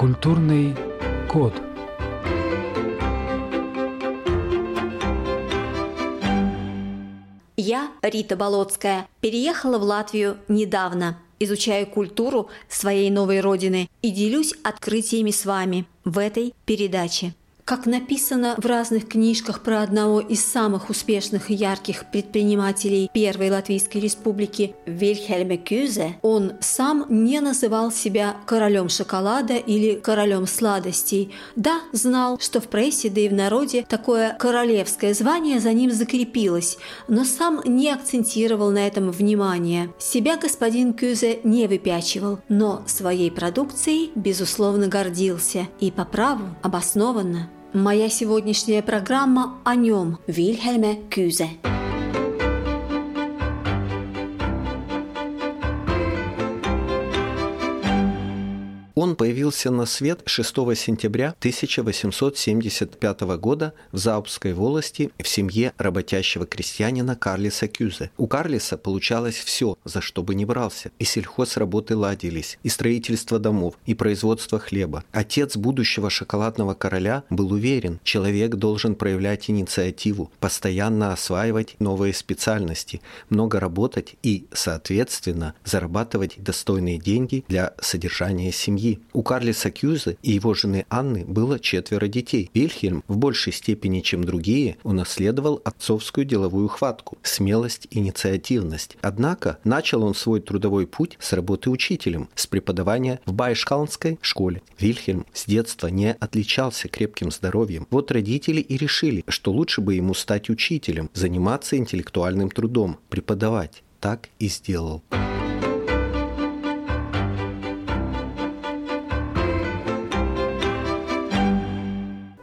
Культурный код. Я, Рита Болотская, переехала в Латвию недавно. Изучаю культуру своей новой родины и делюсь открытиями с вами в этой передаче. Как написано в разных книжках про одного из самых успешных и ярких предпринимателей Первой Латвийской Республики Вильхельме Кюзе, он сам не называл себя королем шоколада или королем сладостей. Да, знал, что в прессе, да и в народе такое королевское звание за ним закрепилось, но сам не акцентировал на этом внимание. Себя господин Кюзе не выпячивал, но своей продукцией, безусловно, гордился и по праву обоснованно. Моя сегодняшняя программа о нем, Вильхельме Кюзе. Появился на свет 6 сентября 1875 года в Заупской волости в семье работящего крестьянина Карлиса Кюзе. У Карлиса получалось все, за что бы ни брался. И сельхозработы ладились, и строительство домов, и производство хлеба. Отец будущего шоколадного короля был уверен, человек должен проявлять инициативу, постоянно осваивать новые специальности, много работать и, соответственно, зарабатывать достойные деньги для содержания семьи. У Карлиса Кьюза и его жены Анны было четверо детей. Вильхельм в большей степени, чем другие, унаследовал отцовскую деловую хватку, смелость, инициативность. Однако начал он свой трудовой путь с работы учителем, с преподавания в Байшкалнской школе. Вильхельм с детства не отличался крепким здоровьем. Вот родители и решили, что лучше бы ему стать учителем, заниматься интеллектуальным трудом, преподавать. Так и сделал.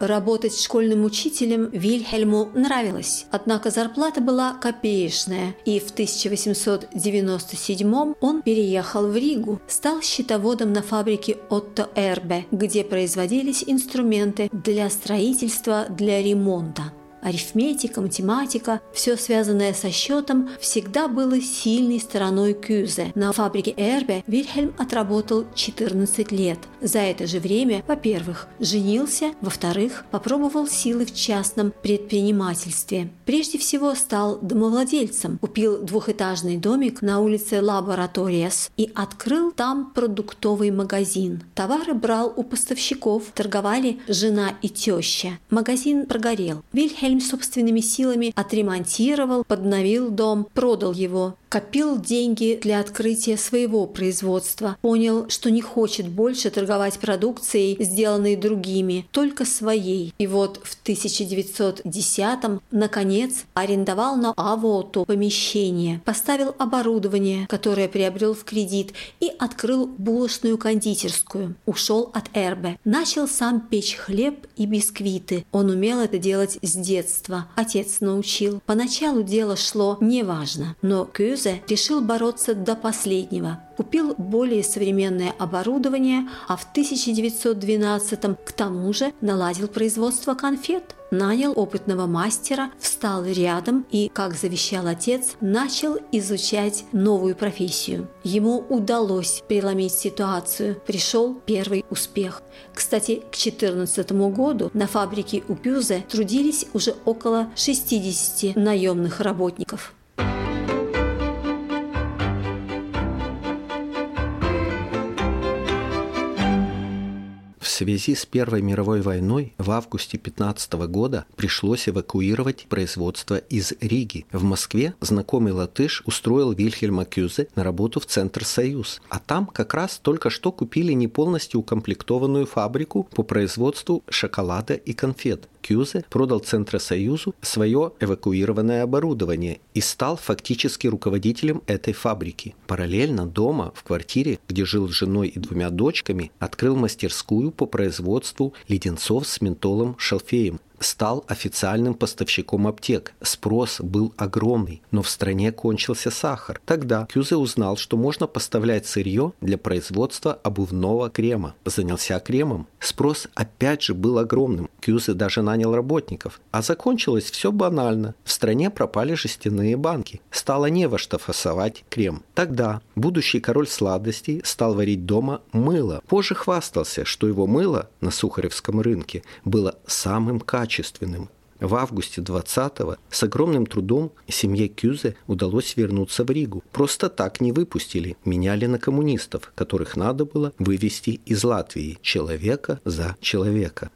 Работать школьным учителем Вильхельму нравилось, однако зарплата была копеечная, и в 1897 он переехал в Ригу, стал счетоводом на фабрике Отто Эрбе, где производились инструменты для строительства, для ремонта. Арифметика, математика, все связанное со счетом, всегда было сильной стороной Кюзе. На фабрике Эрбе Вильхельм отработал 14 лет. За это же время, во-первых, женился, во-вторых, попробовал силы в частном предпринимательстве. Прежде всего стал домовладельцем, купил двухэтажный домик на улице Лабораториас и открыл там продуктовый магазин. Товары брал у поставщиков, торговали жена и теща. Магазин прогорел. Вильхельм Вильхельм собственными силами отремонтировал, подновил дом, продал его копил деньги для открытия своего производства, понял, что не хочет больше торговать продукцией, сделанной другими, только своей. И вот в 1910-м, наконец, арендовал на Авоту помещение, поставил оборудование, которое приобрел в кредит, и открыл булочную кондитерскую. Ушел от Эрбе. Начал сам печь хлеб и бисквиты. Он умел это делать с детства. Отец научил. Поначалу дело шло неважно, но Кюз Союза решил бороться до последнего. Купил более современное оборудование, а в 1912 к тому же наладил производство конфет. Нанял опытного мастера, встал рядом и, как завещал отец, начал изучать новую профессию. Ему удалось преломить ситуацию, пришел первый успех. Кстати, к 2014 году на фабрике у Пюзе трудились уже около 60 наемных работников. Связи с Первой мировой войной в августе 15 года пришлось эвакуировать производство из Риги. В Москве знакомый латыш устроил Вильхельма Кюзе на работу в Центр «Союз». А там как раз только что купили не полностью укомплектованную фабрику по производству шоколада и конфет. Кьюзе продал Центросоюзу свое эвакуированное оборудование и стал фактически руководителем этой фабрики. Параллельно дома, в квартире, где жил с женой и двумя дочками, открыл мастерскую по производству леденцов с ментолом шалфеем, стал официальным поставщиком аптек. Спрос был огромный, но в стране кончился сахар. Тогда Кюзе узнал, что можно поставлять сырье для производства обувного крема. Занялся кремом. Спрос опять же был огромным. Кюзе даже нанял работников. А закончилось все банально. В стране пропали жестяные банки. Стало не во что фасовать крем. Тогда будущий король сладостей стал варить дома мыло. Позже хвастался, что его мыло на Сухаревском рынке было самым качественным качественным. В августе 20-го с огромным трудом семье Кюзе удалось вернуться в Ригу. Просто так не выпустили, меняли на коммунистов, которых надо было вывести из Латвии человека за человека.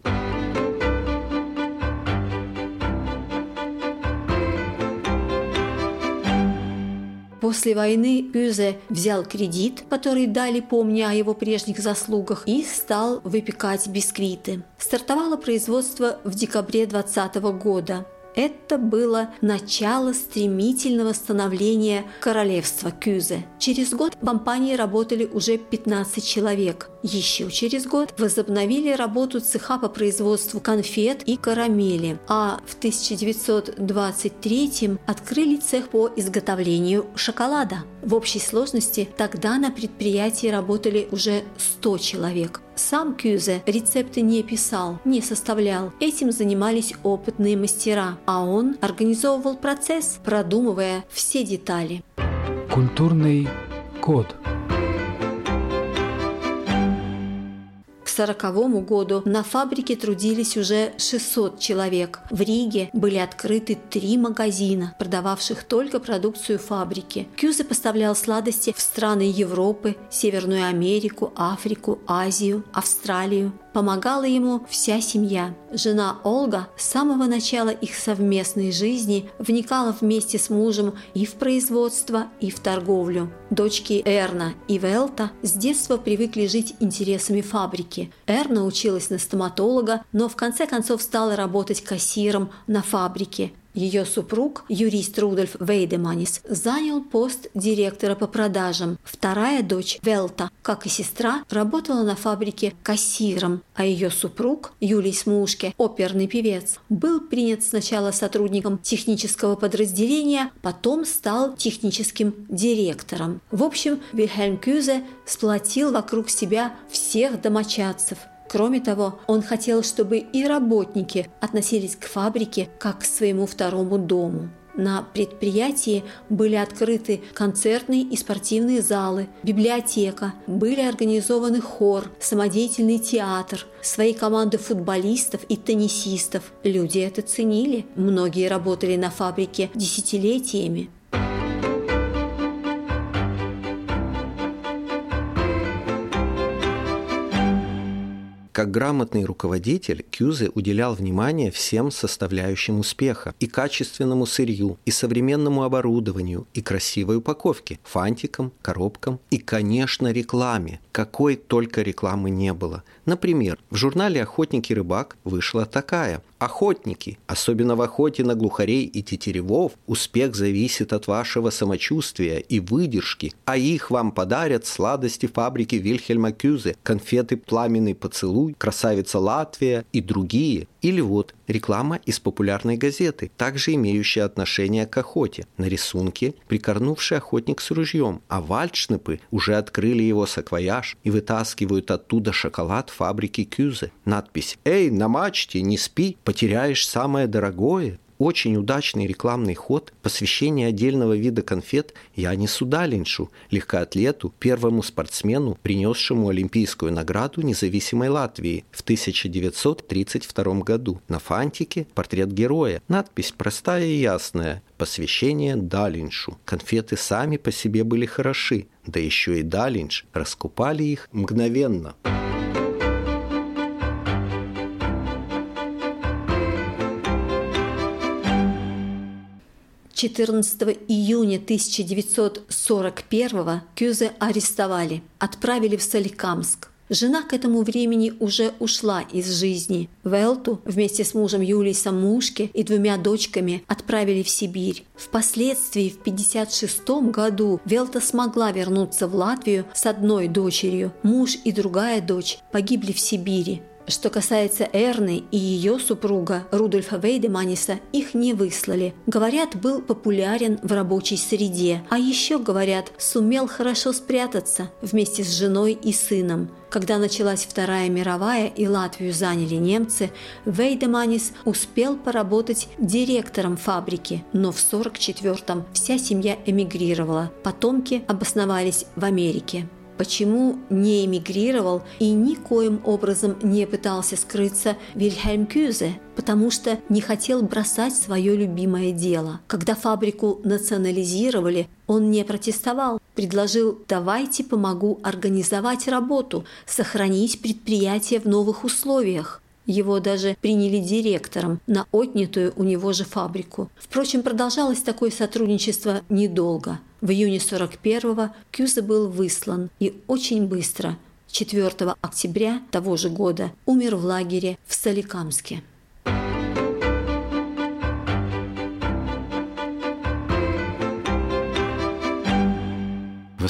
После войны Пюзе взял кредит, который дали, помня о его прежних заслугах, и стал выпекать бисквиты. Стартовало производство в декабре 2020 года. Это было начало стремительного становления королевства Кюзе. Через год в компании работали уже 15 человек. Еще через год возобновили работу цеха по производству конфет и карамели, а в 1923 открыли цех по изготовлению шоколада. В общей сложности тогда на предприятии работали уже 100 человек. Сам Кюзе рецепты не писал, не составлял. Этим занимались опытные мастера, а он организовывал процесс, продумывая все детали. Культурный код – 1940 году на фабрике трудились уже 600 человек. В Риге были открыты три магазина, продававших только продукцию фабрики. Кьюзе поставлял сладости в страны Европы, Северную Америку, Африку, Азию, Австралию. Помогала ему вся семья. Жена Олга с самого начала их совместной жизни вникала вместе с мужем и в производство, и в торговлю. Дочки Эрна и Велта с детства привыкли жить интересами фабрики. Эрна училась на стоматолога, но в конце концов стала работать кассиром на фабрике. Ее супруг, юрист Рудольф Вейдеманис, занял пост директора по продажам. Вторая дочь, Велта, как и сестра, работала на фабрике кассиром, а ее супруг, Юлий Смушке, оперный певец, был принят сначала сотрудником технического подразделения, потом стал техническим директором. В общем, Вильхельм Кюзе сплотил вокруг себя всех домочадцев – Кроме того, он хотел, чтобы и работники относились к фабрике как к своему второму дому. На предприятии были открыты концертные и спортивные залы, библиотека, были организованы хор, самодеятельный театр, свои команды футболистов и теннисистов. Люди это ценили. Многие работали на фабрике десятилетиями. Как грамотный руководитель, Кьюзе уделял внимание всем составляющим успеха и качественному сырью, и современному оборудованию, и красивой упаковке, фантикам, коробкам и, конечно, рекламе. Какой только рекламы не было. Например, в журнале «Охотник и рыбак» вышла такая. Охотники, особенно в охоте на глухарей и тетеревов, успех зависит от вашего самочувствия и выдержки, а их вам подарят сладости фабрики Вильхельма Кюзе, конфеты «Пламенный поцелуй», «Красавица Латвия» и другие. Или вот реклама из популярной газеты, также имеющая отношение к охоте. На рисунке прикорнувший охотник с ружьем, а вальдшнепы уже открыли его саквояж и вытаскивают оттуда шоколад фабрики Кюзе. Надпись «Эй, на мачте, не спи, потеряешь самое дорогое». Очень удачный рекламный ход, посвящение отдельного вида конфет Янису Далиншу, легкоатлету, первому спортсмену, принесшему олимпийскую награду независимой Латвии в 1932 году. На фантике портрет героя. Надпись простая и ясная. Посвящение Далиншу. Конфеты сами по себе были хороши, да еще и Далинш раскупали их мгновенно. 14 июня 1941 Кюзе арестовали, отправили в Соликамск. Жена к этому времени уже ушла из жизни. Велту вместе с мужем Юлисом Мушке и двумя дочками отправили в Сибирь. Впоследствии в 1956 году Велта смогла вернуться в Латвию с одной дочерью. Муж и другая дочь погибли в Сибири. Что касается Эрны и ее супруга Рудольфа Вейдеманиса, их не выслали. Говорят, был популярен в рабочей среде, а еще, говорят, сумел хорошо спрятаться вместе с женой и сыном. Когда началась Вторая мировая и Латвию заняли немцы, Вейдеманис успел поработать директором фабрики, но в 1944-м вся семья эмигрировала. Потомки обосновались в Америке почему не эмигрировал и никоим образом не пытался скрыться Вильхельм Кюзе, потому что не хотел бросать свое любимое дело. Когда фабрику национализировали, он не протестовал, предложил «давайте помогу организовать работу, сохранить предприятие в новых условиях». Его даже приняли директором на отнятую у него же фабрику. Впрочем, продолжалось такое сотрудничество недолго. В июне 41-го Кюза был выслан и очень быстро, 4 октября того же года, умер в лагере в Соликамске.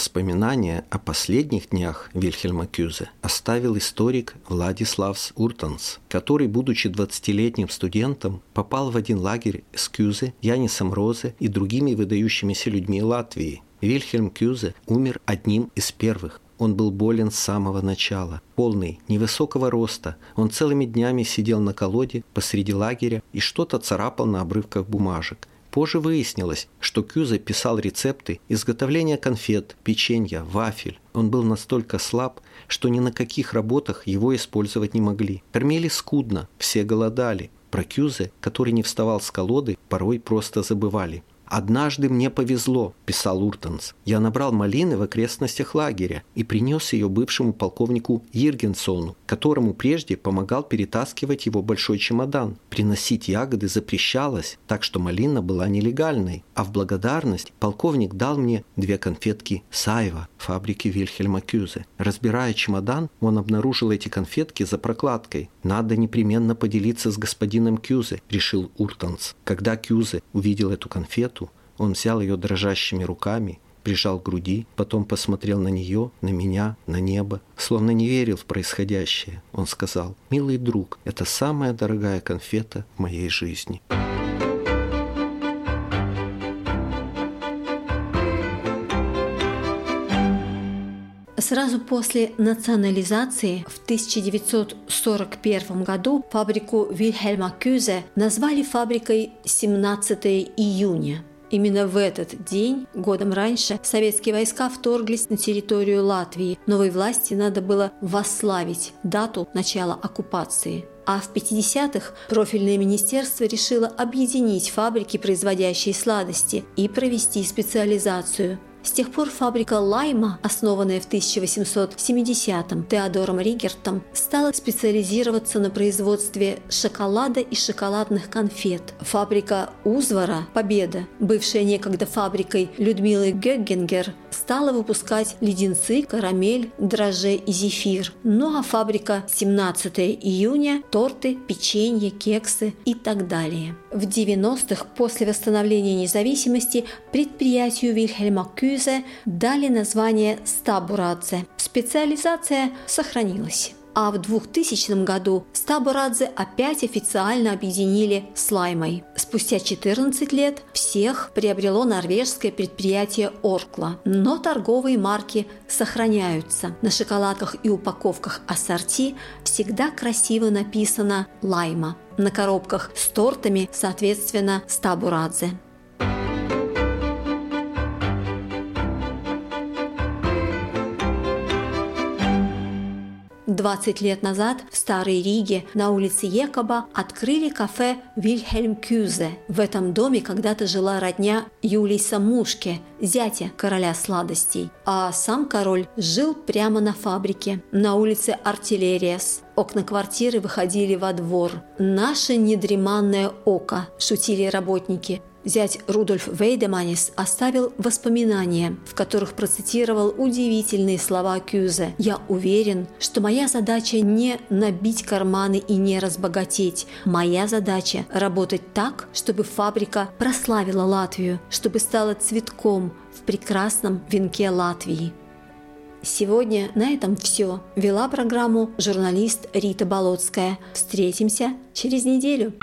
Воспоминания о последних днях Вильхельма Кюзе оставил историк Владиславс Уртанс, который, будучи 20-летним студентом, попал в один лагерь с Кюзе, Янисом Розе и другими выдающимися людьми Латвии. Вильхельм Кюзе умер одним из первых. Он был болен с самого начала. Полный, невысокого роста, он целыми днями сидел на колоде посреди лагеря и что-то царапал на обрывках бумажек. Позже выяснилось, что Кюза писал рецепты изготовления конфет, печенья, вафель. Он был настолько слаб, что ни на каких работах его использовать не могли. Кормили скудно, все голодали. Про Кюзе, который не вставал с колоды, порой просто забывали. «Однажды мне повезло», – писал Уртанс. «Я набрал малины в окрестностях лагеря и принес ее бывшему полковнику Иргенсону, которому прежде помогал перетаскивать его большой чемодан. Приносить ягоды запрещалось, так что малина была нелегальной, а в благодарность полковник дал мне две конфетки Сайва фабрики Вильхельма Кюзе. Разбирая чемодан, он обнаружил эти конфетки за прокладкой. «Надо непременно поделиться с господином Кюзе», – решил Уртанс. Когда Кюзе увидел эту конфету, он взял ее дрожащими руками, прижал к груди, потом посмотрел на нее, на меня, на небо, словно не верил в происходящее. Он сказал, «Милый друг, это самая дорогая конфета в моей жизни». Сразу после национализации в 1941 году фабрику Вильхельма Кюзе назвали фабрикой 17 июня – Именно в этот день, годом раньше, советские войска вторглись на территорию Латвии. Новой власти надо было восславить дату начала оккупации. А в 50-х профильное министерство решило объединить фабрики, производящие сладости, и провести специализацию – с тех пор фабрика Лайма, основанная в 1870-м Теодором Ригертом, стала специализироваться на производстве шоколада и шоколадных конфет. Фабрика Узвара «Победа», бывшая некогда фабрикой Людмилы Гёггенгер, стала выпускать леденцы, карамель, дрожжи и зефир. Ну а фабрика 17 июня – торты, печенье, кексы и так далее. В 90-х, после восстановления независимости, предприятию Вильхельма Кюзе дали название Стабурадзе. Специализация сохранилась. А в 2000 году Стабурадзе опять официально объединили с Лаймой. Спустя 14 лет всех приобрело норвежское предприятие Оркла, но торговые марки сохраняются. На шоколадках и упаковках ассорти всегда красиво написано «Лайма». На коробках с тортами, соответственно, Стабурадзе. 20 лет назад в Старой Риге на улице Екоба открыли кафе «Вильхельм Кюзе». В этом доме когда-то жила родня Юлии Самушке, зятя короля сладостей. А сам король жил прямо на фабрике, на улице Артиллериас. Окна квартиры выходили во двор. «Наше недреманное око», – шутили работники. Зять Рудольф Вейдеманис оставил воспоминания, в которых процитировал удивительные слова Кюзе. «Я уверен, что моя задача не набить карманы и не разбогатеть. Моя задача – работать так, чтобы фабрика прославила Латвию, чтобы стала цветком в прекрасном венке Латвии». Сегодня на этом все. Вела программу журналист Рита Болотская. Встретимся через неделю.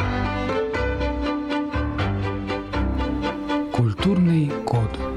Культурный код.